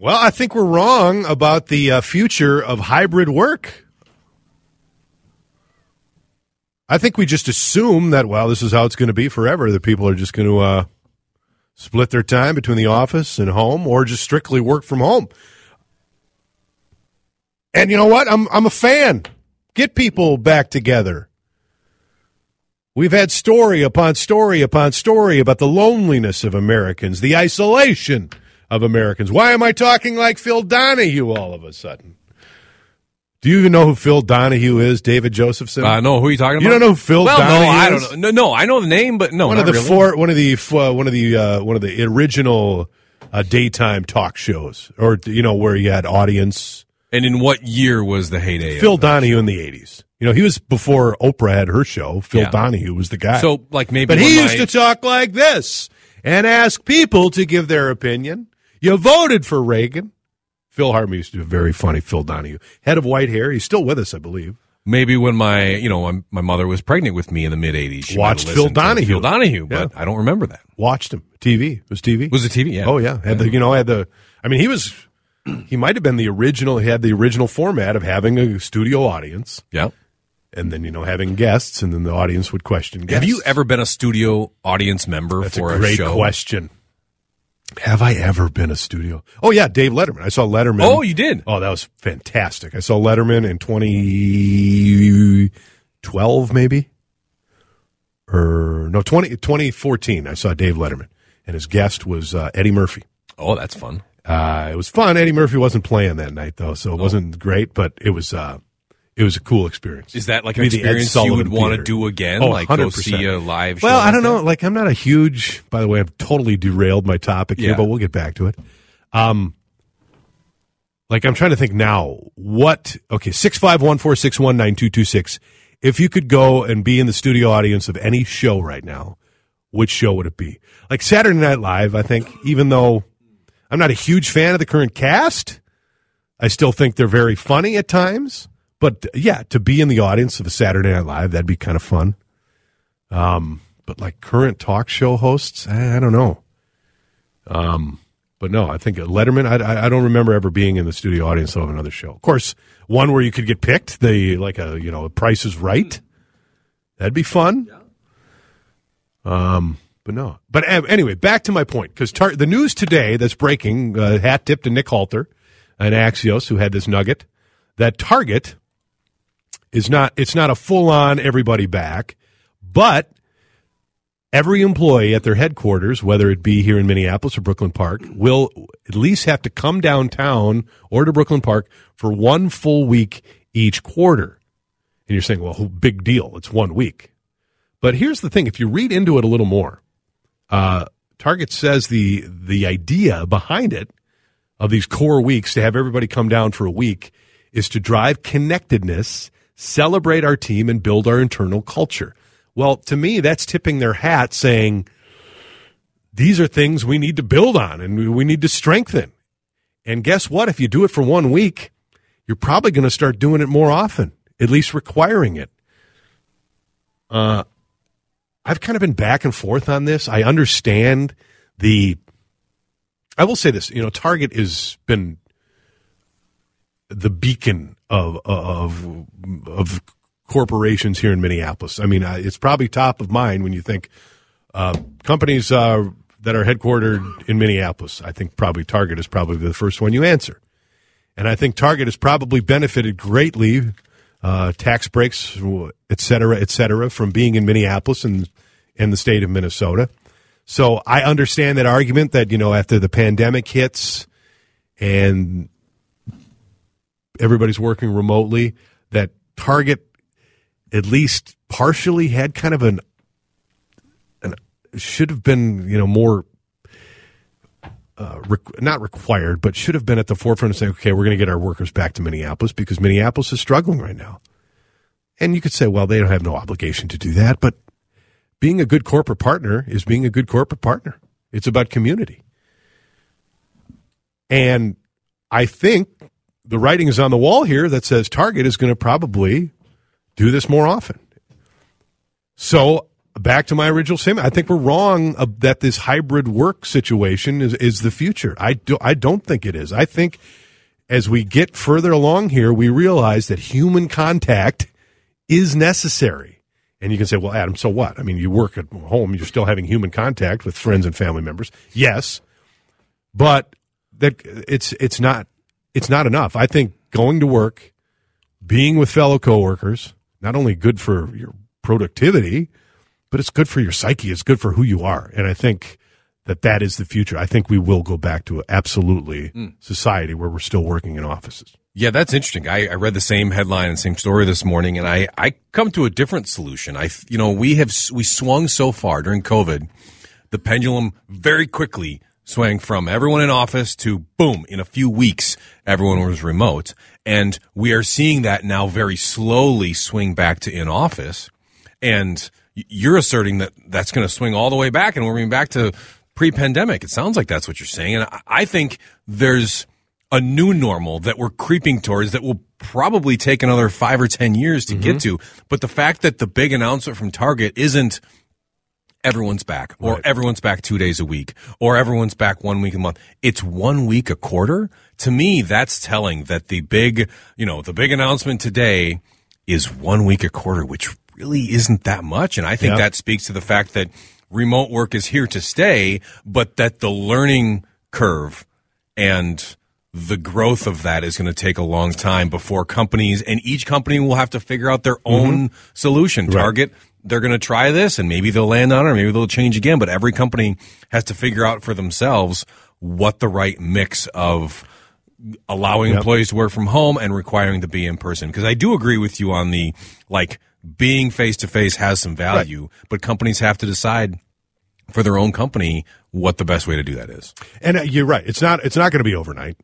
Well, I think we're wrong about the uh, future of hybrid work. I think we just assume that, well, this is how it's going to be forever, that people are just going to uh, split their time between the office and home or just strictly work from home. And you know what? I'm, I'm a fan. Get people back together. We've had story upon story upon story about the loneliness of Americans, the isolation of Americans. Why am I talking like Phil Donahue all of a sudden? Do you even know who Phil Donahue is, David Josephson? I uh, know who are you talking about. You don't know who Phil well, Donahue no, I is? don't know. No, no, I know the name, but no, one of the really. four, one of the uh, one of the uh, one of the original uh, daytime talk shows, or you know where you had audience. And in what year was the heyday? Phil Donahue show? in the eighties. You know, he was before Oprah had her show. Phil Yeah. Donahue was the guy. So, like maybe, but he my- used to talk like this and ask people to give their opinion. You voted for Reagan. Phil Hartman used to do a very funny Phil Donahue, head of white hair. He's still with us, I believe. maybe when my you know my, my mother was pregnant with me in the mid '80s. she Watched Phil Donahue. Phil Donahue, but Yeah. I don't remember that. Watched him. TV. It was TV. Was it TV? Yeah. Oh yeah, had the you know had the. I mean, he was. He might have been the original. He had the original format of having a studio audience, Yeah. and then you know having guests, and then the audience would question. Guests. Have you ever been a studio audience member That's for a great show? question. Have I ever been a studio? Oh yeah, Dave Letterman. I saw Letterman. Oh, you did. Oh, that was fantastic. I saw Letterman in 2012, maybe, or no, 20, 2014. I saw Dave Letterman, and his guest was uh, Eddie Murphy. Oh, that's fun. Uh, it was fun. Eddie Murphy wasn't playing that night though, so Oh. it wasn't great, but it was uh, it was a cool experience. Is that like an be the Ed experience you would want to do again? Oh, like go 100%. see a live show? Well, I don't know. Like, I'm not a huge. By the way, I've totally derailed my topic here, but we'll get back to it. Um, like I'm trying to think now. What? Okay, six five one four six one nine two two six. If you could go and be in the studio audience of any show right now, which show would it be? Like Saturday Night Live. I think, even though I'm not a huge fan of the current cast, I still think they're very funny at times. But yeah, to be in the audience of a Saturday Night Live, that'd be kind of fun. Um, but like current talk show hosts, I, I don't know. Um, but no, I think Letterman. I, I, I don't remember ever being in the studio audience of another show. Of course, one where you could get picked, the like a you know, Price is Right. That'd be fun. Um, but no. But uh, anyway, back to my point because tar- the news today that's breaking, uh, hat tipped to Nick Halter and Axios, who had this nugget, that Target is not. It's not a full on everybody back, but every employee at their headquarters, whether it be here in Minneapolis or Brooklyn Park, will at least have to come downtown or to Brooklyn Park for one full week each quarter. And you're saying, well, big deal. It's one week. But here's the thing if you read into it a little more, uh, Target says the, the idea behind it of these core weeks to have everybody come down for a week is to drive connectedness, celebrate our team, and build our internal culture. Well, to me, that's tipping their hat saying these are things we need to build on and we- need to strengthen. And guess what? If you do it for one week, you're probably going to start doing it more often, at least requiring it. Uh, I've kind of been back and forth on this. I understand the. I will say this, you know, Target has been the beacon of of of corporations here in Minneapolis. I mean, it's probably top of mind when you think uh, companies uh, that are headquartered in Minneapolis. I think probably Target is probably the first one you answer, and I think Target has probably benefited greatly, uh, tax breaks, et cetera, et cetera, from being in Minneapolis and in the state of Minnesota. So I understand that argument that you know after the pandemic hits and everybody's working remotely, that Target at least partially had kind of an, an should have been you know more uh, not required, but should have been at the forefront of saying, okay, we're going to get our workers back to Minneapolis because Minneapolis is struggling right now. And you could say, well, they don't have no obligation to do that, but being a good corporate partner is being a good corporate partner. It's about community. And I think the writing is on the wall here that says Target is going to probably do this more often. So back to my original statement, I think we're wrong uh, that this hybrid work situation is, is the future. I do, I don't think it is. I think as we get further along here, we realize that human contact is necessary. And you can say, well, Adam, so what? I mean, you work at home, you're still having human contact with friends and family members. Yes. But that it's it's not it's not enough. I think going to work, being with fellow coworkers, not only good for your productivity, but it's good for your psyche. It's good for who you are. And I think that that is the future. I think we will go back to absolutely mm. society where we're still working in offices. Yeah, that's interesting. I, I, read the same headline and same story this morning, and I, I come to a different solution. I, you know, we have we swung so far during COVID, the pendulum very quickly swang from everyone in office to boom in a few weeks everyone was remote, and we are seeing that now very slowly swing back to in office, and you're asserting that that's going to swing all the way back, and we're going back to pre-pandemic. It sounds like that's what you're saying, and I think there's a new normal that we're creeping towards that will probably take another five or 10 years to mm-hmm. get to. But the fact that the big announcement from Target isn't everyone's back or right. everyone's back two days a week or everyone's back one week a month. It's one week a quarter. To me, that's telling that the big, you know, the big announcement today is one week a quarter, which really isn't that much. And I think that speaks to the fact that remote work is here to stay, but that the learning curve and the growth of that is going to take a long time before companies and each company will have to figure out their mm-hmm. own mm-hmm. solution. Right. They're going to try this and maybe they'll land on it or maybe they'll change again, but every company has to figure out for themselves what the right mix of allowing yep. employees to work from home and requiring to be in person. Because I do agree with you on the like being face to face has some value, right. but companies have to decide for their own company what the best way to do that is. And uh, you're right. It's not it's not going to be overnight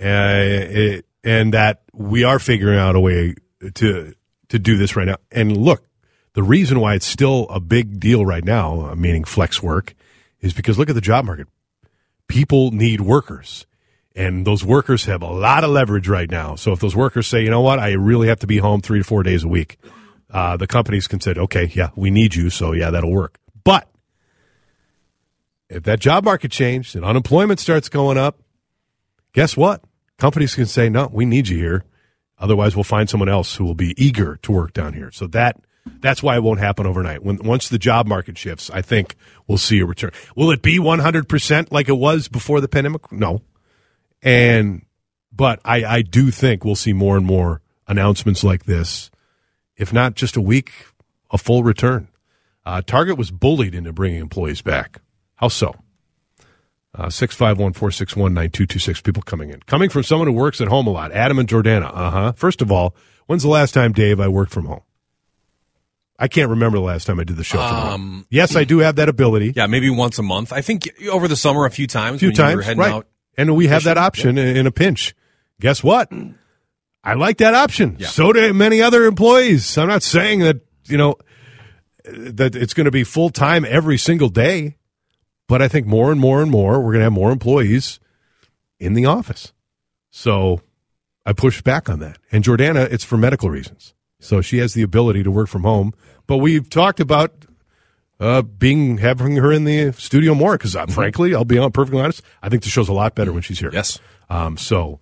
uh, and that we are figuring out a way to to do this right now. And look, the reason why it's still a big deal right now, uh, meaning flex work, is because look at the job market. People need workers. And those workers have a lot of leverage right now. So if those workers say, you know what, I really have to be home three to four days a week, uh, the companies can say, okay, yeah, we need you. So yeah, that'll work. But if that job market changed and unemployment starts going up, guess what? Companies can say, no, we need you here. Otherwise, we'll find someone else who will be eager to work down here. So that that's why it won't happen overnight. When once the job market shifts, I think we'll see a return. Will it be 100% like it was before the pandemic? No. And but I I do think we'll see more and more announcements like this. If not just a week, a full return. Uh, Target was bullied into bringing employees back. How so? Uh, 651 461 9226. People coming in. Coming from someone who works at home a lot. Adam and Jordana. Uh huh. First of all, when's the last time, Dave, I worked from home? I can't remember the last time I did the show um. Yes, I do have that ability. Yeah, maybe once a month. I think over the summer a few times. A few times, right. Out and we have that option yeah. in a pinch. Guess what? I like that option. Yeah. So do many other employees. I'm not saying that, you know, that it's going to be full time every single day. But I think more and more and more, we're going to have more employees in the office. So I pushed back on that. And Jordana, it's for medical reasons. So she has the ability to work from home. But we've talked about uh, being having her in the studio more because, uh, mm-hmm. frankly, I'll be on perfectly honest. I think the show's a lot better when she's here. Yes. Um, so,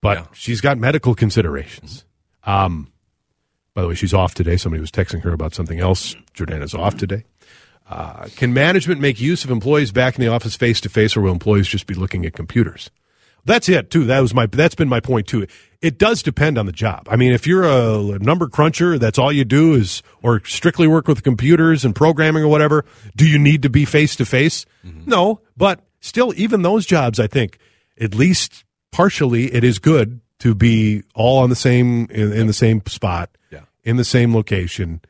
but yeah. she's got medical considerations. Um, by the way, she's off today. Somebody was texting her about something else. Jordana's off today. Uh, can management make use of employees back in the office face to face, or will employees just be looking at computers? That's it too. That was my. That's been my point too. It does depend on the job. I mean, if you're a number cruncher, that's all you do is, or strictly work with computers and programming or whatever. Do you need to be face to face? No, but still, even those jobs, I think, at least partially, it is good to be all on the same in, in the same spot, yeah. in the same location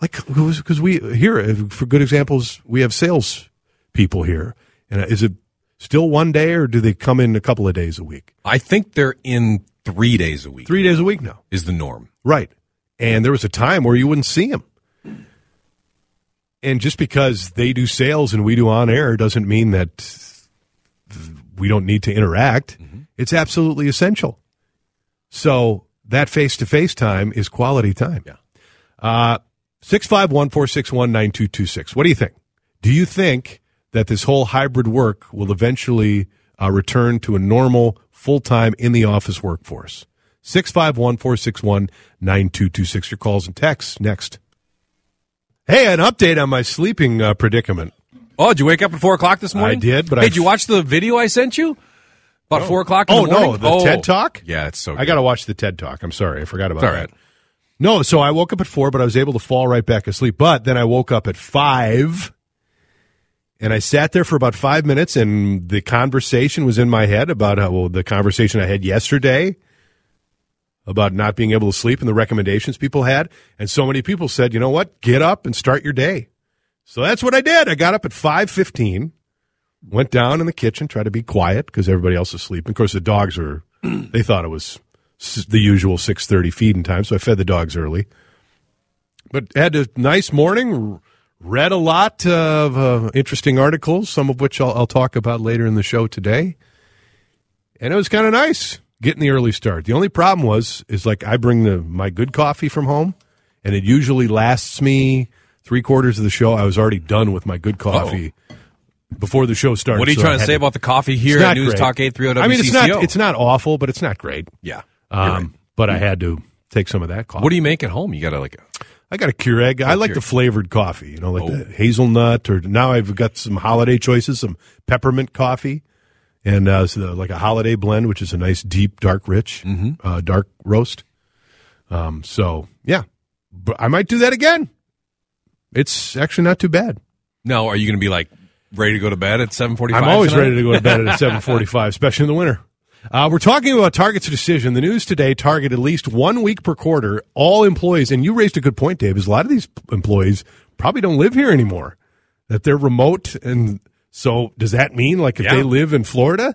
like because we here for good examples we have sales people here and is it still one day, or do they come in a couple of days a week? I think they're in three days a week. Three days a week now. is the norm. Right. And there was a time where you wouldn't see them. And just because they do sales and we do on air doesn't mean that we don't need to interact. It's absolutely essential. So that face to face time is quality time. Yeah. Uh, 651 461 9226. What do you think? Do you think that this whole hybrid work will eventually uh, return to a normal full time in the office workforce? 651 461 9226. Your calls and texts next. Hey, an update on my sleeping uh, predicament. Oh, did you wake up at four o'clock this morning? I did, but hey, I- did you watch the video I sent you about four o'clock? In Oh, the morning? no, the TED Talk? Yeah, it's so. I got to watch the TED Talk. I'm sorry. I forgot about It's all that. right. No, so I woke up at four, but I was able to fall right back asleep. But then I woke up at five and I sat there for about five minutes and the conversation was in my head about how, well, the conversation I had yesterday about not being able to sleep and the recommendations people had. And so many people said, you know what? Get up and start your day. So that's what I did. I got up at 515, went down in the kitchen, tried to be quiet because everybody else is sleeping. Of course, the dogs were, they thought it was the usual 6.30 feeding time, so I fed the dogs early. But had a nice morning, read a lot of uh, interesting articles, some of which I'll, I'll talk about later in the show today. And it was kind of nice getting the early start. The only problem was, is like I bring the my good coffee from home, and it usually lasts me three quarters of the show. I was already done with my good coffee before the show started. What are you so trying to say about the coffee here at News great. Talk 830 WCCO? I mean, it's not it's not awful, but it's not great. yeah. Um, right. But I had to take some of that coffee. What do you make at home? You got to like a I got a Keurig. I like the flavored coffee, you know, like Oh. the hazelnut, or now I've got some holiday choices, some peppermint coffee, and uh, so the, like a holiday blend, which is a nice deep, dark, rich, Mm-hmm. uh, dark roast. Um, so yeah, but I might do that again. It's actually not too bad. No, are you going to be like ready to go to bed at 7:45? I'm always tonight? ready to go to bed at 7:45, especially in the winter. Uh, we're talking about Target's decision. The news today: Target at least one week per quarter. All employees, and you raised a good point, Dave. Is a lot of these employees probably don't live here anymore. That they're remote, and so does that mean like if Yeah. they live in Florida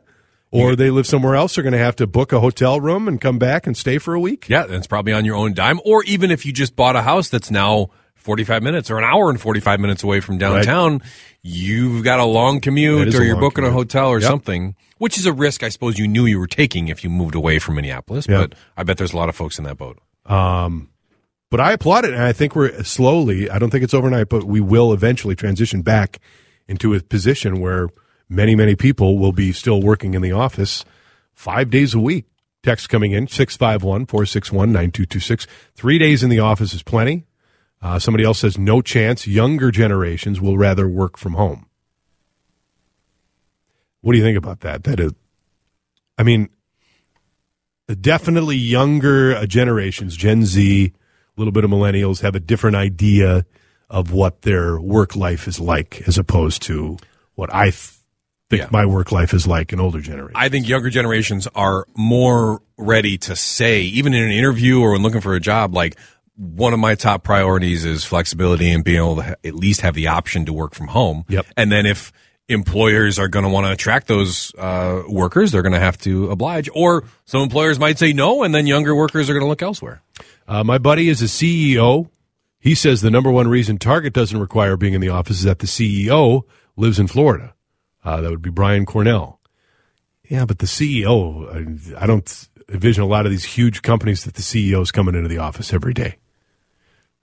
or they live somewhere else, they're going to have to book a hotel room and come back and stay for a week? Yeah, that's probably on your own dime. Or even if you just bought a house that's now 45 minutes or an hour and 45 minutes away from downtown, you've got a long commute or you're booking a hotel or Yep. something, which is a risk I suppose you knew you were taking if you moved away from Minneapolis. Yeah. But I bet there's a lot of folks in that boat. Um, but I applaud it, and I think we're slowly. I don't think it's overnight, but we will eventually transition back into a position where many, many people will be still working in the office five days a week. Text coming in 651 461 9226. Three days in the office is plenty. Uh, somebody else says no chance. Younger generations will rather work from home. What do you think about that? That is, I mean, definitely younger uh, generations, Gen Z, a little bit of millennials, have a different idea of what their work life is like as opposed to what I th- think Yeah. my work life is like in older generations. I think younger generations are more ready to say, even in an interview or when looking for a job, like one of my top priorities is flexibility and being able to ha- at least have the option to work from home. Yep. And then if employers are going to want to attract those uh, workers, they're going to have to oblige. Or some employers might say no, and then younger workers are going to look elsewhere. Uh, my buddy is a CEO. He says the number one reason Target doesn't require being in the office is that the CEO lives in Florida. Uh, that would be Brian Cornell. Yeah, but the CEO, I, I don't envision a lot of these huge companies that the CEO is coming into the office every day.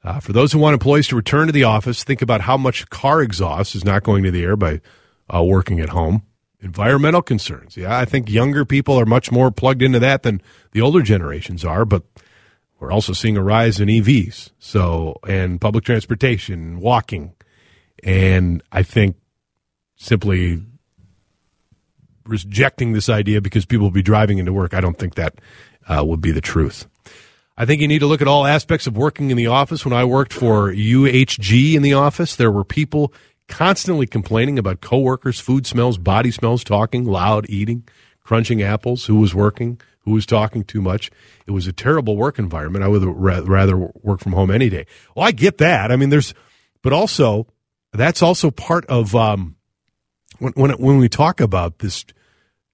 Uh, for those who want employees to return to the office, think about how much car exhaust is not going to the air by uh, working at home. Environmental concerns. Yeah, I think younger people are much more plugged into that than the older generations are, but we're also seeing a rise in EVs. So, and public transportation, walking. And I think simply rejecting this idea because people will be driving into work, I don't think that uh, would be the truth. I think you need to look at all aspects of working in the office. When I worked for UHG in the office, there were people constantly complaining about coworkers, food smells, body smells, talking loud, eating, crunching apples, who was working, who was talking too much. It was a terrible work environment. I would rather work from home any day. Well, I get that. I mean, there's, but also, that's also part of um, when when, when we talk about this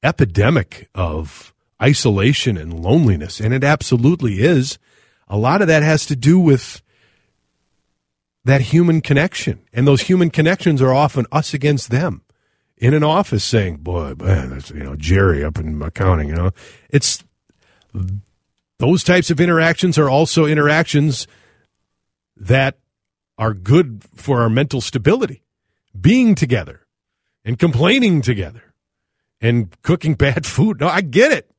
epidemic of isolation and loneliness, and it absolutely is, a lot of that has to do with that human connection, and those human connections are often us against them. In an office, saying, "Boy, man, that's, you know Jerry up in accounting," you know, it's those types of interactions are also interactions that are good for our mental stability. Being together and complaining together and cooking bad food. No, I get it.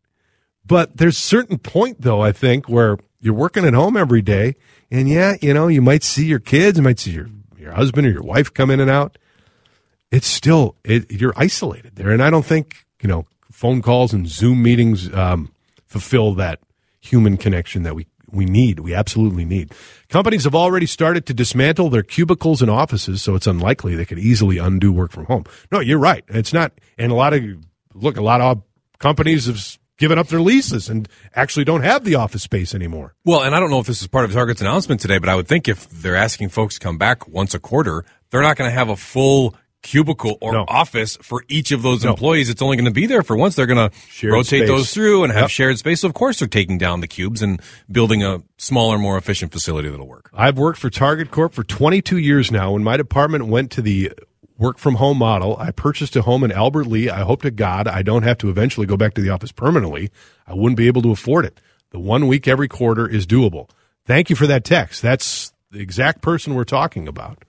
But there's certain point though, I think, where you're working at home every day and yeah, you know, you might see your kids, you might see your, your husband or your wife come in and out. It's still, it, you're isolated there. And I don't think, you know, phone calls and Zoom meetings um, fulfill that human connection that we we need. We absolutely need. Companies have already started to dismantle their cubicles and offices, so it's unlikely they could easily undo work from home. No, you're right. It's not. And a lot of look, a lot of companies have given up their leases and actually don't have the office space anymore. Well, and I don't know if this is part of Target's announcement today, but I would think if they're asking folks to come back once a quarter, they're not going to have a full cubicle or No. office for each of those No. employees. It's only going to be there for once. They're going to rotate space. those through and have Yep. shared space. So of course they're taking down the cubes and building a smaller, more efficient facility that'll work. I've worked for Target Corp for 22 years now. When my department went to the work from home model, I purchased a home in Albert Lea. I hope to God I don't have to eventually go back to the office permanently. I wouldn't be able to afford it. The one week every quarter is doable. Thank you for that text. That's the exact person we're talking about.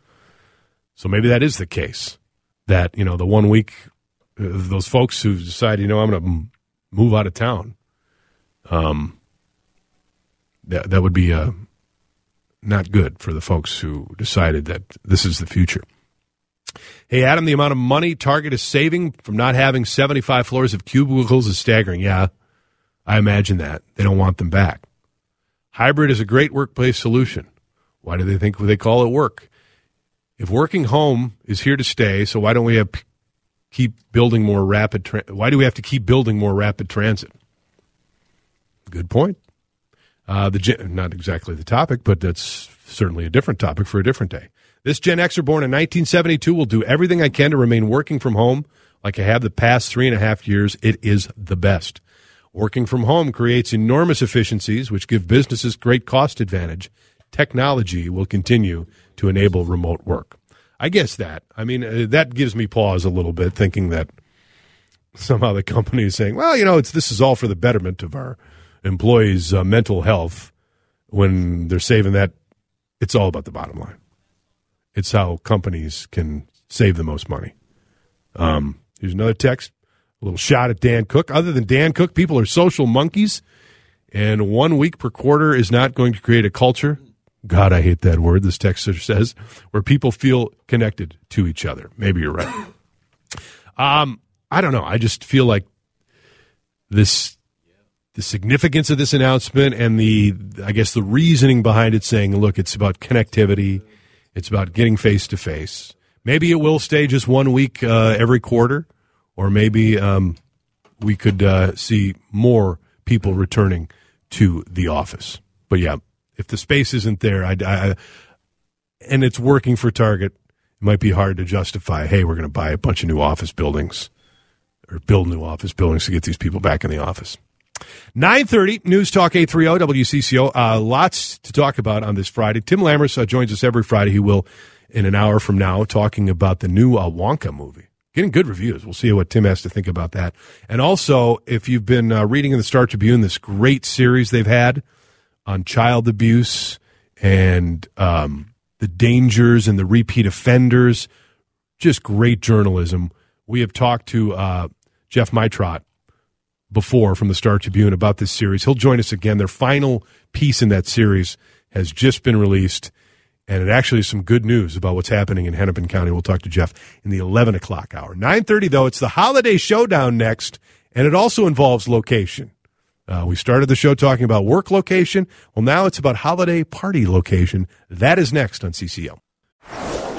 So maybe that is the case that, you know, the one week, uh, those folks who decide, you know, I'm going to move out of town, um, that, that would be, uh, not good for the folks who decided that this is the future. Hey, Adam, the amount of money Target is saving from not having 75 floors of cubicles is staggering. Yeah, I imagine that. They don't want them back. Hybrid is a great workplace solution. Why do they think they call it work? If working home is here to stay, so why don't we have keep building more rapid? Tra- why do we have to keep building more rapid transit? Good point. Uh, the not exactly the topic, but that's certainly a different topic for a different day. This Gen Xer born in 1972 will do everything I can to remain working from home like I have the past three and a half years. It is the best. Working from home creates enormous efficiencies, which give businesses great cost advantage. Technology will continue to enable remote work. I guess that. I mean, uh, that gives me pause a little bit, thinking that somehow the company is saying, well, you know, it's this is all for the betterment of our employees' uh, mental health. When they're saving that, it's all about the bottom line. It's how companies can save the most money. Um, here's another text, a little shot at Dan Cook. Other than Dan Cook, people are social monkeys, and one week per quarter is not going to create a culture. God, I hate that word. This texter says where people feel connected to each other. Maybe you're right. Um, I don't know. I just feel like this the significance of this announcement and the I guess the reasoning behind it saying, look, it's about connectivity, it's about getting face to face. Maybe it will stay just one week uh, every quarter, or maybe um, we could uh, see more people returning to the office. But yeah, if the space isn't there, I, I and it's working for Target, it might be hard to justify. Hey, we're going to buy a bunch of new office buildings or build new office buildings to get these people back in the office. 930 News Talk 830 WCCO. Uh, lots to talk about on this Friday. Tim Lammers uh, joins us every Friday. He will, in an hour from now, talking about the new uh, Wonka movie. Getting good reviews. We'll see what Tim has to think about that. And also, if you've been uh, reading in the Star Tribune, this great series they've had on child abuse and um, the dangers and the repeat offenders, just great journalism. We have talked to uh, Jeff Meitrodt before from the Star Tribune about this series. He'll join us again. Their final piece in that series has just been released, and it actually is some good news about what's happening in Hennepin County. We'll talk to Jeff in the 11 o'clock hour. 9.30, though, it's the Holiday Showdown next, and it also involves location. Uh, we started the show talking about work location. Well, now it's about holiday party location. That is next on CCO.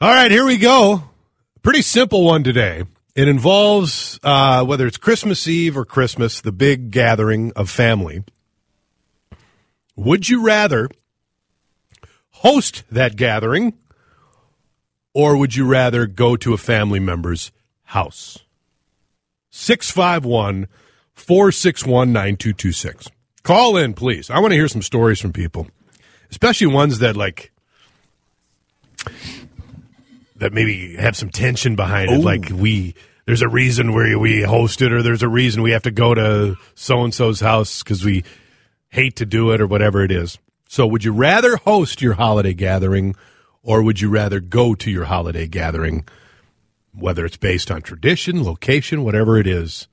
All right, here we go. Pretty simple one today. It involves uh, whether it's Christmas Eve or Christmas, the big gathering of family. Would you rather host that gathering or would you rather go to a family member's house? 651 461 9226. Call in, please. I want to hear some stories from people, especially ones that like that maybe have some tension behind it. Like we, there's a reason where we host it, or there's a reason we have to go to so and so's house because we hate to do it, or whatever it is. So, would you rather host your holiday gathering, or would you rather go to your holiday gathering, whether it's based on tradition, location, whatever it is?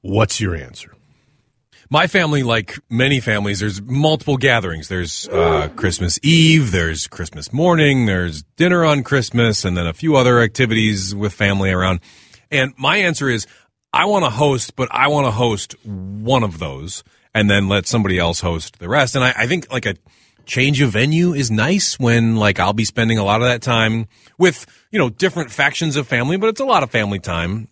What's your answer? My family, like many families, there's multiple gatherings. There's uh, Christmas Eve, there's Christmas morning, there's dinner on Christmas, and then a few other activities with family around. And my answer is I want to host, but I want to host one of those and then let somebody else host the rest. And I, I think like a change of venue is nice when like I'll be spending a lot of that time with, you know, different factions of family, but it's a lot of family time.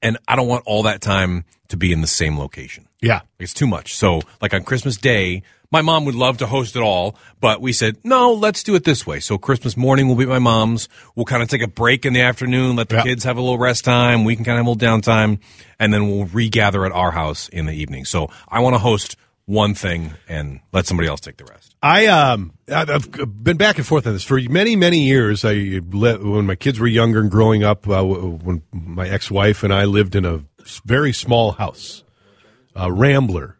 And I don't want all that time to be in the same location. Yeah. It's too much. So, like on Christmas Day, my mom would love to host it all, but we said, no, let's do it this way. So, Christmas morning will be at my mom's. We'll kind of take a break in the afternoon, let the Yeah. kids have a little rest time. We can kind of have a little downtime, and then we'll regather at our house in the evening. So, I want to host one thing and let somebody else take the rest. I um I've been back and forth on this for many many years. I when my kids were younger and growing up, uh, when my ex wife and I lived in a very small house, a Rambler.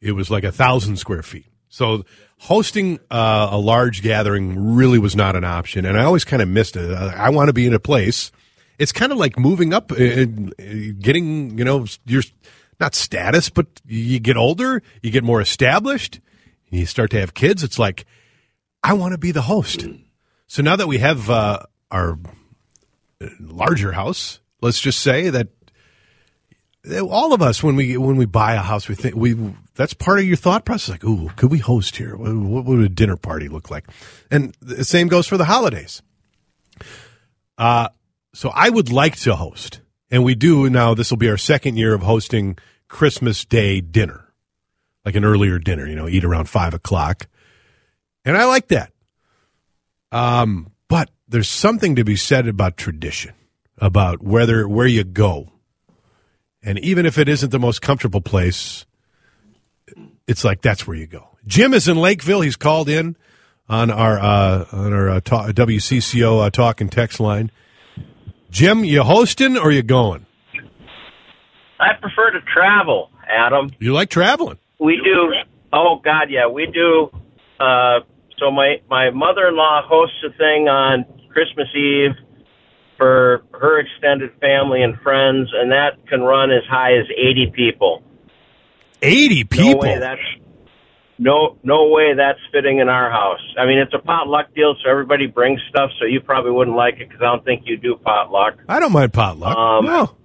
It was like a thousand square feet. So hosting uh, a large gathering really was not an option, and I always kind of missed it. I, I want to be in a place. It's kind of like moving up, uh, and uh, getting you know your not status, but you get older, you get more established, you start to have kids. It's like I want to be the host. So now that we have uh, our larger house, let's just say that all of us when we when we buy a house, we think we that's part of your thought process. Like, ooh, could we host here? What, would a dinner party look like? And the same goes for the holidays. Uh, so I would like to host, and we do now. This will be our second year of hosting Christmas Day dinner, like an earlier dinner. You know, eat around five o'clock, and I like that. Um, but there's something to be said about tradition, about whether where you go, and even if it isn't the most comfortable place, it's like that's where you go. Jim is in Lakeville. He's called in on our uh, on our uh, talk, WCCO uh, talk and text line. Jim, you hosting or you going? I prefer to travel, Adam. You like traveling? We do. Oh God, yeah, we do. Uh, so my my mother-in-law hosts a thing on Christmas Eve for her extended family and friends, and that can run as high as eighty people. Eighty people? No way that's no no way that's fitting in our house. I mean, it's a potluck deal, so everybody brings stuff. So you probably wouldn't like it because I don't think you do potluck. I don't mind potluck. Um, no.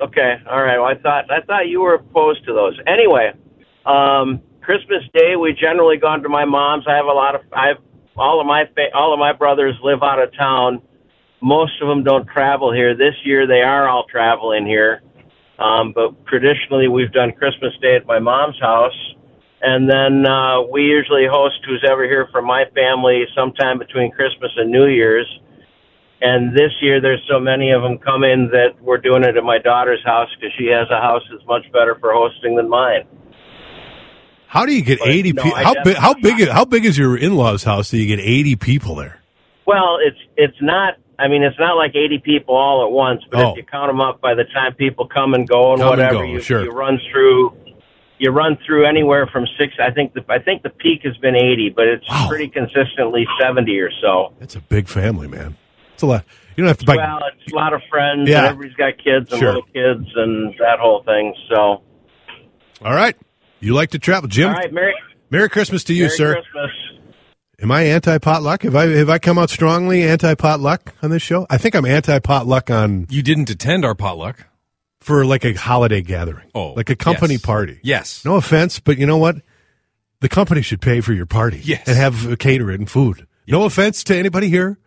Okay, all right. Well, I thought I thought you were opposed to those. Anyway, um, Christmas Day we generally gone to my mom's. I have a lot of I have all of my fa- all of my brothers live out of town. Most of them don't travel here. This year they are all traveling here. Um, but traditionally we've done Christmas Day at my mom's house. And then uh, we usually host who's ever here from my family sometime between Christmas and New Year's. And this year, there's so many of them coming that we're doing it at my daughter's house because she has a house that's much better for hosting than mine. How do you get But, eighty no, people? How big? How big? How big is your in-laws' house that you get eighty people there? Well, it's it's not. I mean, it's not like 80 people all at once, but Oh. if you count them up, by the time people come and go and Come and whatever, go, you, sure. you run through you run through anywhere from six. I think the I think the peak has been eighty, but it's Wow. pretty consistently seventy or so. It's a big family, man. It's a lot. You don't have to buy. well, it's a lot of friends. Yeah. and everybody's got kids and Sure. little kids and that whole thing. So, All right. You like to travel, Jim? all right, Merry Merry Christmas to you, Merry sir. Christmas. Am I anti potluck? Have I have I come out strongly anti potluck on this show? I think I'm anti potluck on You didn't attend our potluck. for like a holiday gathering. Oh, like a company yes. party. Yes. No offense, but you know what? The company should pay for your party. Yes. And have uh, cater and food. No offense to anybody here.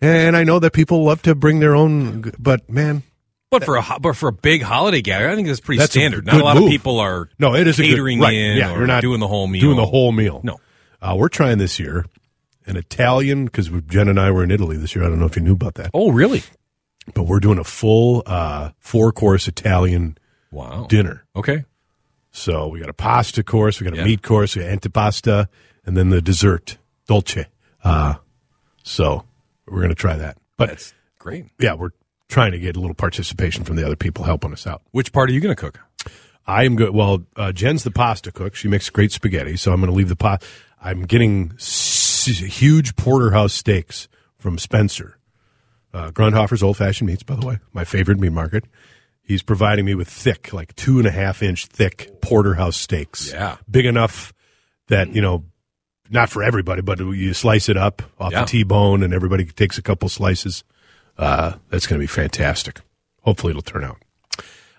And I know that people love to bring their own, but man, But for a but for a big holiday gathering, I think that's pretty That's a standard. Not a lot move. of people are no, it is a good- catering right, in Yeah, or you're not doing the whole meal. Doing the whole meal. No. Uh, we're trying this year an Italian because Jen and I were in Italy this year. I don't know if you knew about that, Oh, really? but we're doing a full uh, four course Italian Wow. dinner. Okay. So we got a pasta course, we got a Yeah. meat course, we got antipasta, and then the dessert, dolce. Uh, so we're going to try that. But That's great. yeah, we're trying to get a little participation from the other people helping us out. Which part are you going to cook? I am good. Well, uh, Jen's the pasta cook. She makes great spaghetti, so I'm going to leave the pot. I'm getting s- huge porterhouse steaks from Spencer. Uh, Grundhofer's old fashioned meats, by the way, my favorite meat market. He's providing me with thick, like two and a half inch thick porterhouse steaks. Yeah. Big enough that, you know, not for everybody, but you slice it up off Yeah. the T bone and everybody takes a couple slices. Uh, that's going to be fantastic. Hopefully it'll turn out.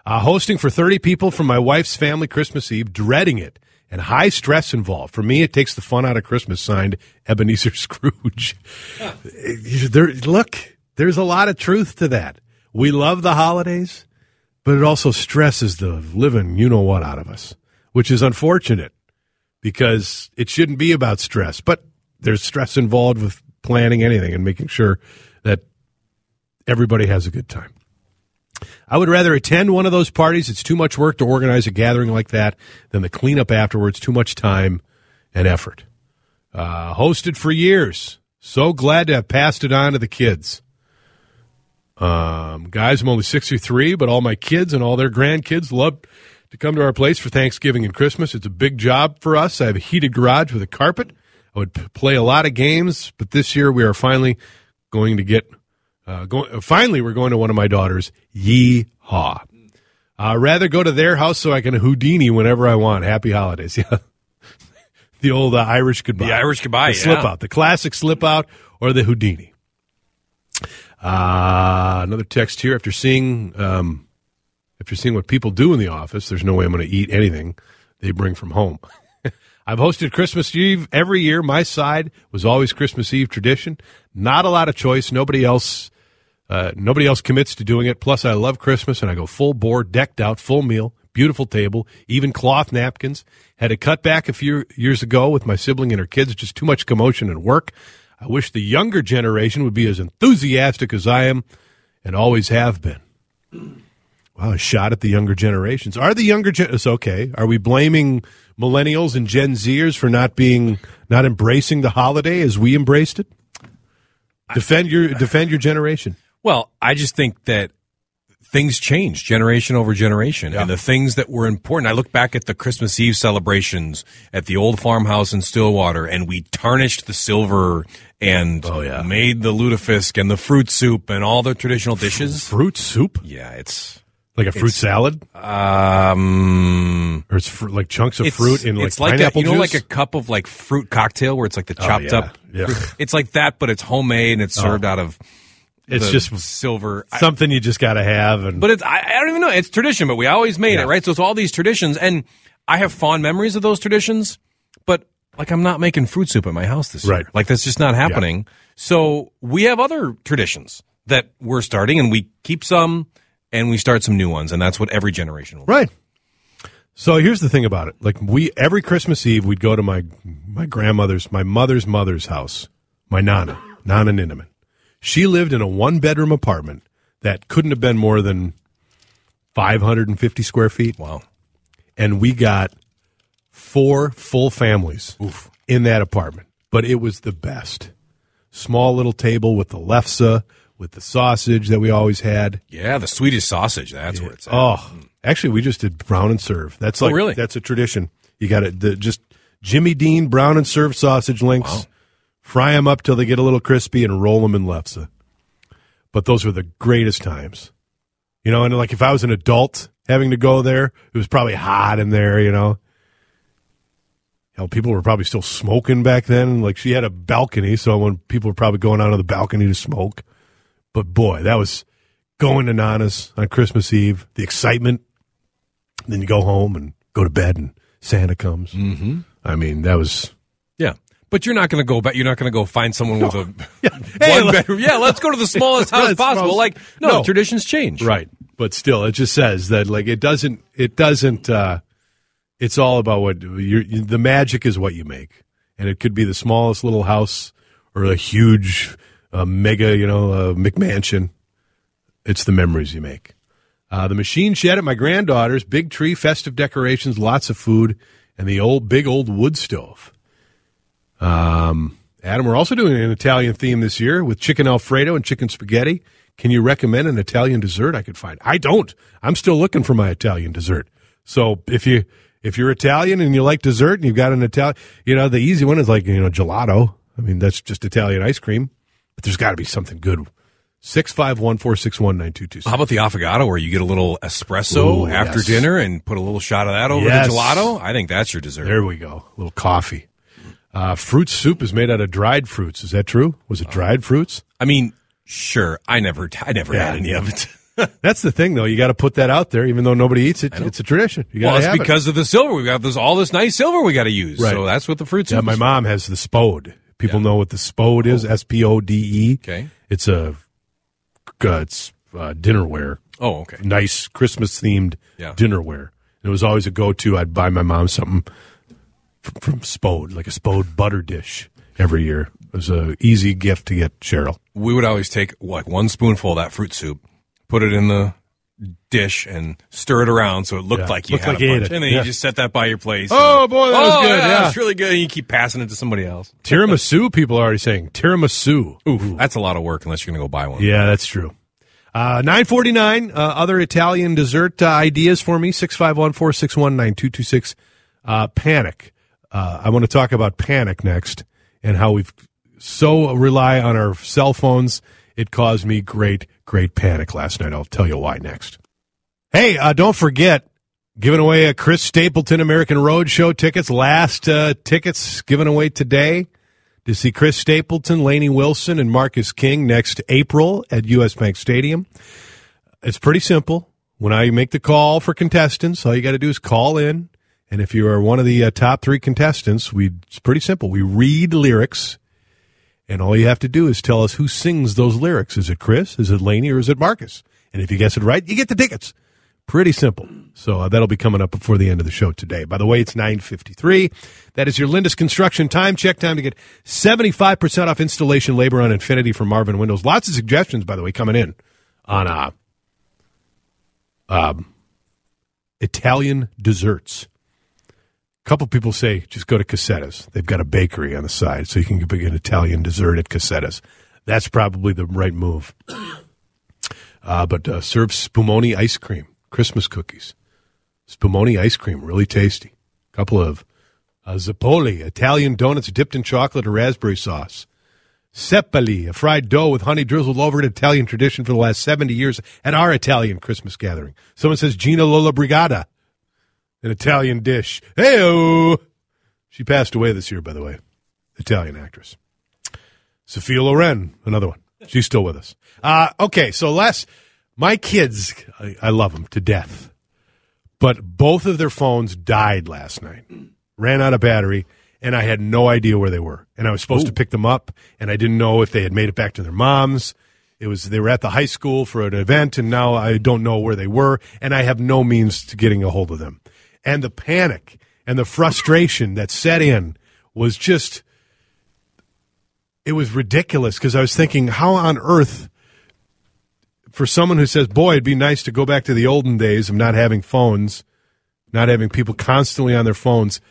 Uh, hosting for 30 people from my wife's family Christmas Eve, dreading it, and high stress involved. For me, it takes the fun out of Christmas, signed Ebenezer Scrooge. there, look, there's a lot of truth to that. We love the holidays, but it also stresses the living you know what out of us, which is unfortunate because it shouldn't be about stress, but there's stress involved with planning anything and making sure that everybody has a good time. I would rather attend one of those parties. It's too much work to organize a gathering like that than the cleanup afterwards. Too much time and effort. Uh, hosted for years. So glad to have passed it on to the kids. Um, guys, I'm only 63, but all my kids and all their grandkids love to come to our place for Thanksgiving and Christmas. It's a big job for us. I have a heated garage with a carpet. I would p- play a lot of games, but this year we are finally going to get uh, going, finally, we're going to one of my daughters. Yeehaw! Uh, rather go to their house so I can Houdini whenever I want. Happy holidays. Yeah, the old uh, Irish goodbye. The Irish goodbye, The slip out, the classic slip out, or the Houdini. Uh, another text here. After seeing, um, after seeing what people do in the office, there's no way I'm going to eat anything they bring from home. I've hosted Christmas Eve every year. My side was always Christmas Eve tradition. Not a lot of choice. Nobody else, uh, nobody else commits to doing it. Plus, I love Christmas and I go full board, decked out, full meal, beautiful table, even cloth napkins. Had to cut back a few years ago with my sibling and her kids. Just too much commotion and work. I wish the younger generation would be as enthusiastic as I am and always have been. Wow, a shot at the younger generations. Are the younger gen- it's okay? Are we blaming millennials and Gen Zers for not being not embracing the holiday as we embraced it? Defend your defend your generation. Well, I just think that things change generation over generation and the things that were important. I look back at the Christmas Eve celebrations at the old farmhouse in Stillwater and we tarnished the silver and Oh, yeah. made the lutefisk and the fruit soup and all the traditional dishes. Fruit soup, Yeah, it's like a fruit salad, um or it's fr- like chunks of fruit in like it's like a, pineapple you know juice. like a cup of like fruit cocktail where it's like the chopped yeah. up. Yeah. fruit. It's like that, but it's homemade and it's served out of it's just silver. I- something you just got to have. And But it's I, I don't even know. It's tradition, but we always made Yeah. it, right? So it's all these traditions, and I have fond memories of those traditions. But like, I'm not making fruit soup at my house this Right. year. Like that's just not happening. So we have other traditions that we're starting, and we keep some, and we start some new ones, and that's what every generation will. do. Right. So here's the thing about it. Like we every Christmas Eve we'd go to my my grandmother's my mother's mother's house. My nana, Nana Ninneman. She lived in a one bedroom apartment that couldn't have been more than 550 square feet. Wow. And we got four full families in that apartment. But it was the best. Small little table with the lefse, with the sausage that we always had. Yeah, the Swedish sausage. That's where it's at. Oh, Actually, we just did brown and serve. That's oh, like Oh, really? that's a tradition. You got it. The, just Jimmy Dean brown and serve sausage links. Fry them up till they get a little crispy and roll them in lefse. But those were the greatest times. You know, and like if I was an adult having to go there, it was probably hot in there. You know, hell, people were probably still smoking back then. Like she had a balcony, so when people were probably going out on the balcony to smoke. But boy, that was going to Nana's on Christmas Eve. The excitement. Then you go home and go to bed, and Santa comes. Mm-hmm. I mean, that was. But you're not going to go back. You're not going to go find someone with a Hey, one look- bedroom. Yeah, let's go to the smallest house possible. Like, no, No. traditions change. right. But still, it just says that like it doesn't. It doesn't. uh It's all about what you're, the magic is what you make, and it could be the smallest little house or a huge, uh, mega, you know, uh, McMansion. It's the memories you make. Uh, the machine shed at my granddaughter's, big tree, festive decorations, lots of food, and the old, big old wood stove. Um, Adam, we're also doing an Italian theme this year with chicken Alfredo and chicken spaghetti. Can you recommend an Italian dessert I could find? I don't. I'm still looking for my Italian dessert. So if you if you're Italian and you like dessert and you've got an Italian, you know, the easy one is like you know gelato. I mean, that's just Italian ice cream. But there's got to be something good. Six five one four six one nine two two How about the affogato where you get a little espresso Ooh, after yes. dinner and put a little shot of that over Yes. the gelato? I think that's your dessert. There we go. A little coffee. Uh, fruit soup is made out of dried fruits. Is that true? Was it dried fruits? I mean, sure. I never, I never Yeah. had any of it. That's the thing, though. You got to put that out there, even though nobody eats it. It's a tradition. You got well, to it's have it. because of the silver. We got this all this nice silver we got to use. Right. So that's what the fruits. Yeah, my mom has the spode. People know what the spode is. S P O D E. Okay. It's a uh, it's uh, dinnerware. Oh, okay. Nice Christmas themed Yeah. dinnerware. It was always a go to. I'd buy my mom something from, from Spode, like a Spode butter dish every year. It was a easy gift to get Cheryl. We would always take like one spoonful of that fruit soup, put it in the dish, and stir it around so it looked Yeah. like you Looked had like a bunch. it. And then Yeah. you just set that by your place. Oh, and- boy, that was Oh, good, yeah. it's really good. And you keep passing it to somebody else. Tiramisu, people are already saying tiramisu. Oof, that's a lot of work unless you're going to go buy one. Yeah, that's true. Uh, 949, uh, other Italian dessert uh, ideas for me, 651-461-9226. Uh, panic. Uh, I want to talk about panic next and how we've so rely on our cell phones. It caused me great, great panic last night. I'll tell you why next. Hey, uh, don't forget, giving away a Chris Stapleton American Roadshow tickets. Last uh, tickets given away today to see Chris Stapleton, Lainey Wilson, and Marcus King next April at U.S. Bank Stadium. It's pretty simple. When I make the call for contestants, all you got to do is call in. And if you are one of the uh, top three contestants, we it's pretty simple. We read lyrics, and all you have to do is tell us who sings those lyrics. Is it Chris? Is it Lainey? Or is it Marcus? And if you guess it right, you get the tickets. Pretty simple. So uh, that'll be coming up before the end of the show today. By the way, it's 953. That is your Lindus Construction time check time to get 75% off installation labor on Infinity from Marvin Windows. Lots of suggestions, by the way, coming in on uh, um, Italian desserts. Couple people say just go to Cossetta's. They've got a bakery on the side, so you can get an Italian dessert at Cossetta's. That's probably the right move. Uh, but uh, serve spumoni ice cream, Christmas cookies. Spumoni ice cream, really tasty. A couple of uh, Zeppole, Italian donuts dipped in chocolate or raspberry sauce. Seppali, a fried dough with honey drizzled over it, Italian tradition for the last 70 years at our Italian Christmas gathering. Someone says Gina Lollobrigida, an Italian dish. hey She passed away this year, by the way. Italian actress. Sophia Loren, another one. She's still with us. Uh, okay, so last, my kids, I, I love them to death, but both of their phones died last night, ran out of battery, and I had no idea where they were. And I was supposed to pick them up, and I didn't know if they had made it back to their moms. It was they were at the high school for an event, and now I don't know where they were, and I have no means to getting a hold of them. And the panic and the frustration that set in was just it was ridiculous because I was thinking, how on earth, for someone who says, boy, it'd be nice to go back to the olden days of not having phones, not having people constantly on their phones,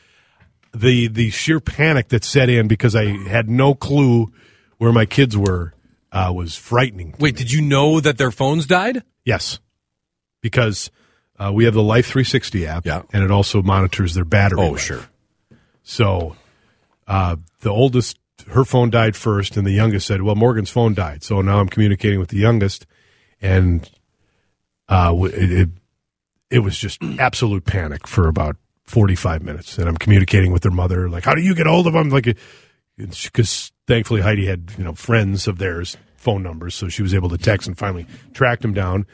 the the sheer panic that set in because I had no clue where my kids were uh, was frightening. Wait, did you know that their phones died? Yes, because Uh, we have the Life 360 app, Yeah. and it also monitors their battery. Oh, life. sure. So uh, the oldest, her phone died first, and the youngest said, "Well, Morgan's phone died." So now I'm communicating with the youngest, and uh, it, it it was just absolute panic for about 45 minutes, and I'm communicating with their mother, like, "How do you get hold of them?" Like, because thankfully Heidi had you know friends of theirs phone numbers, so she was able to text and finally tracked them down.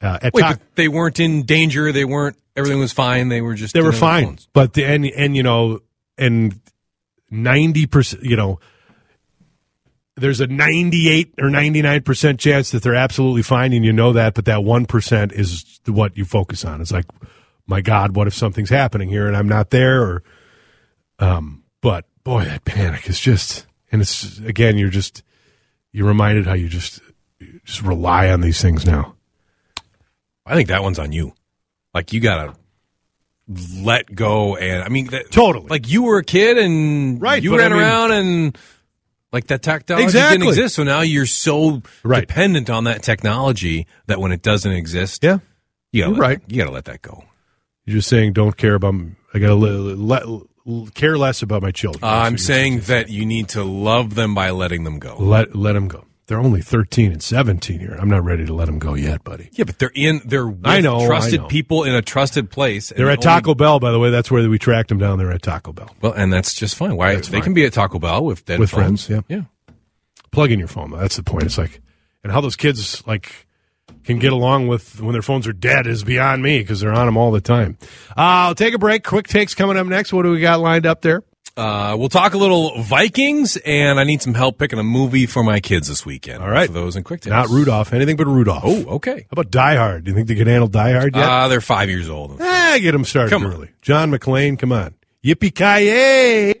Uh, at Wait, they weren't in danger. They weren't. Everything was fine. They were just. they were fine, phones. but the and and you know and ninety percent, you know, there's a ninety-eight or ninety-nine percent chance that they're absolutely fine, and you know that. But that one percent is what you focus on. It's like, my God, what if something's happening here and I'm not there? Or, um, but boy, that panic is just, and it's again, you're just you're reminded how you just you just rely on these things now. I think that one's on you. Like you gotta let go, and I mean, that, Totally. Like you were a kid, and Right, you ran I mean- around and. Like that technology Exactly. didn't exist, so now you're so Right. dependent on that technology that when it doesn't exist, Yeah, you gotta right. that- you gotta let that go. you're just saying don't care about. I got to let, let, care less about my children. Uh, I'm saying that you need to love them by letting them go. let let them go. They're only 13 and 17 here. I'm not ready to let them go yet, buddy. Yeah, but they're in. They're with I know, I trusted know. people in a trusted place. They're at only- Taco Bell, by the way. That's where we tracked them down. They're at Taco Bell. Well, and that's just fine. Why That's they fine. can be at Taco Bell with dead With phones. friends, yeah. yeah. Plug in your phone. Though. That's the point. It's like, and how those kids like can get along with when their phones are dead is beyond me because they're on them all the time. Uh, I'll take a break. Quick takes coming up next. What do we got lined up there? Uh, we'll talk a little Vikings, and I need some help picking a movie for my kids this weekend. All right. for those in quick takes. Not Rudolph. Anything but Rudolph. Oh, okay. How about Die Hard? Do you think they can handle Die Hard yet? Uh, they're five years old. ah, get them started come on. early. John McClane, come on. Yippee ki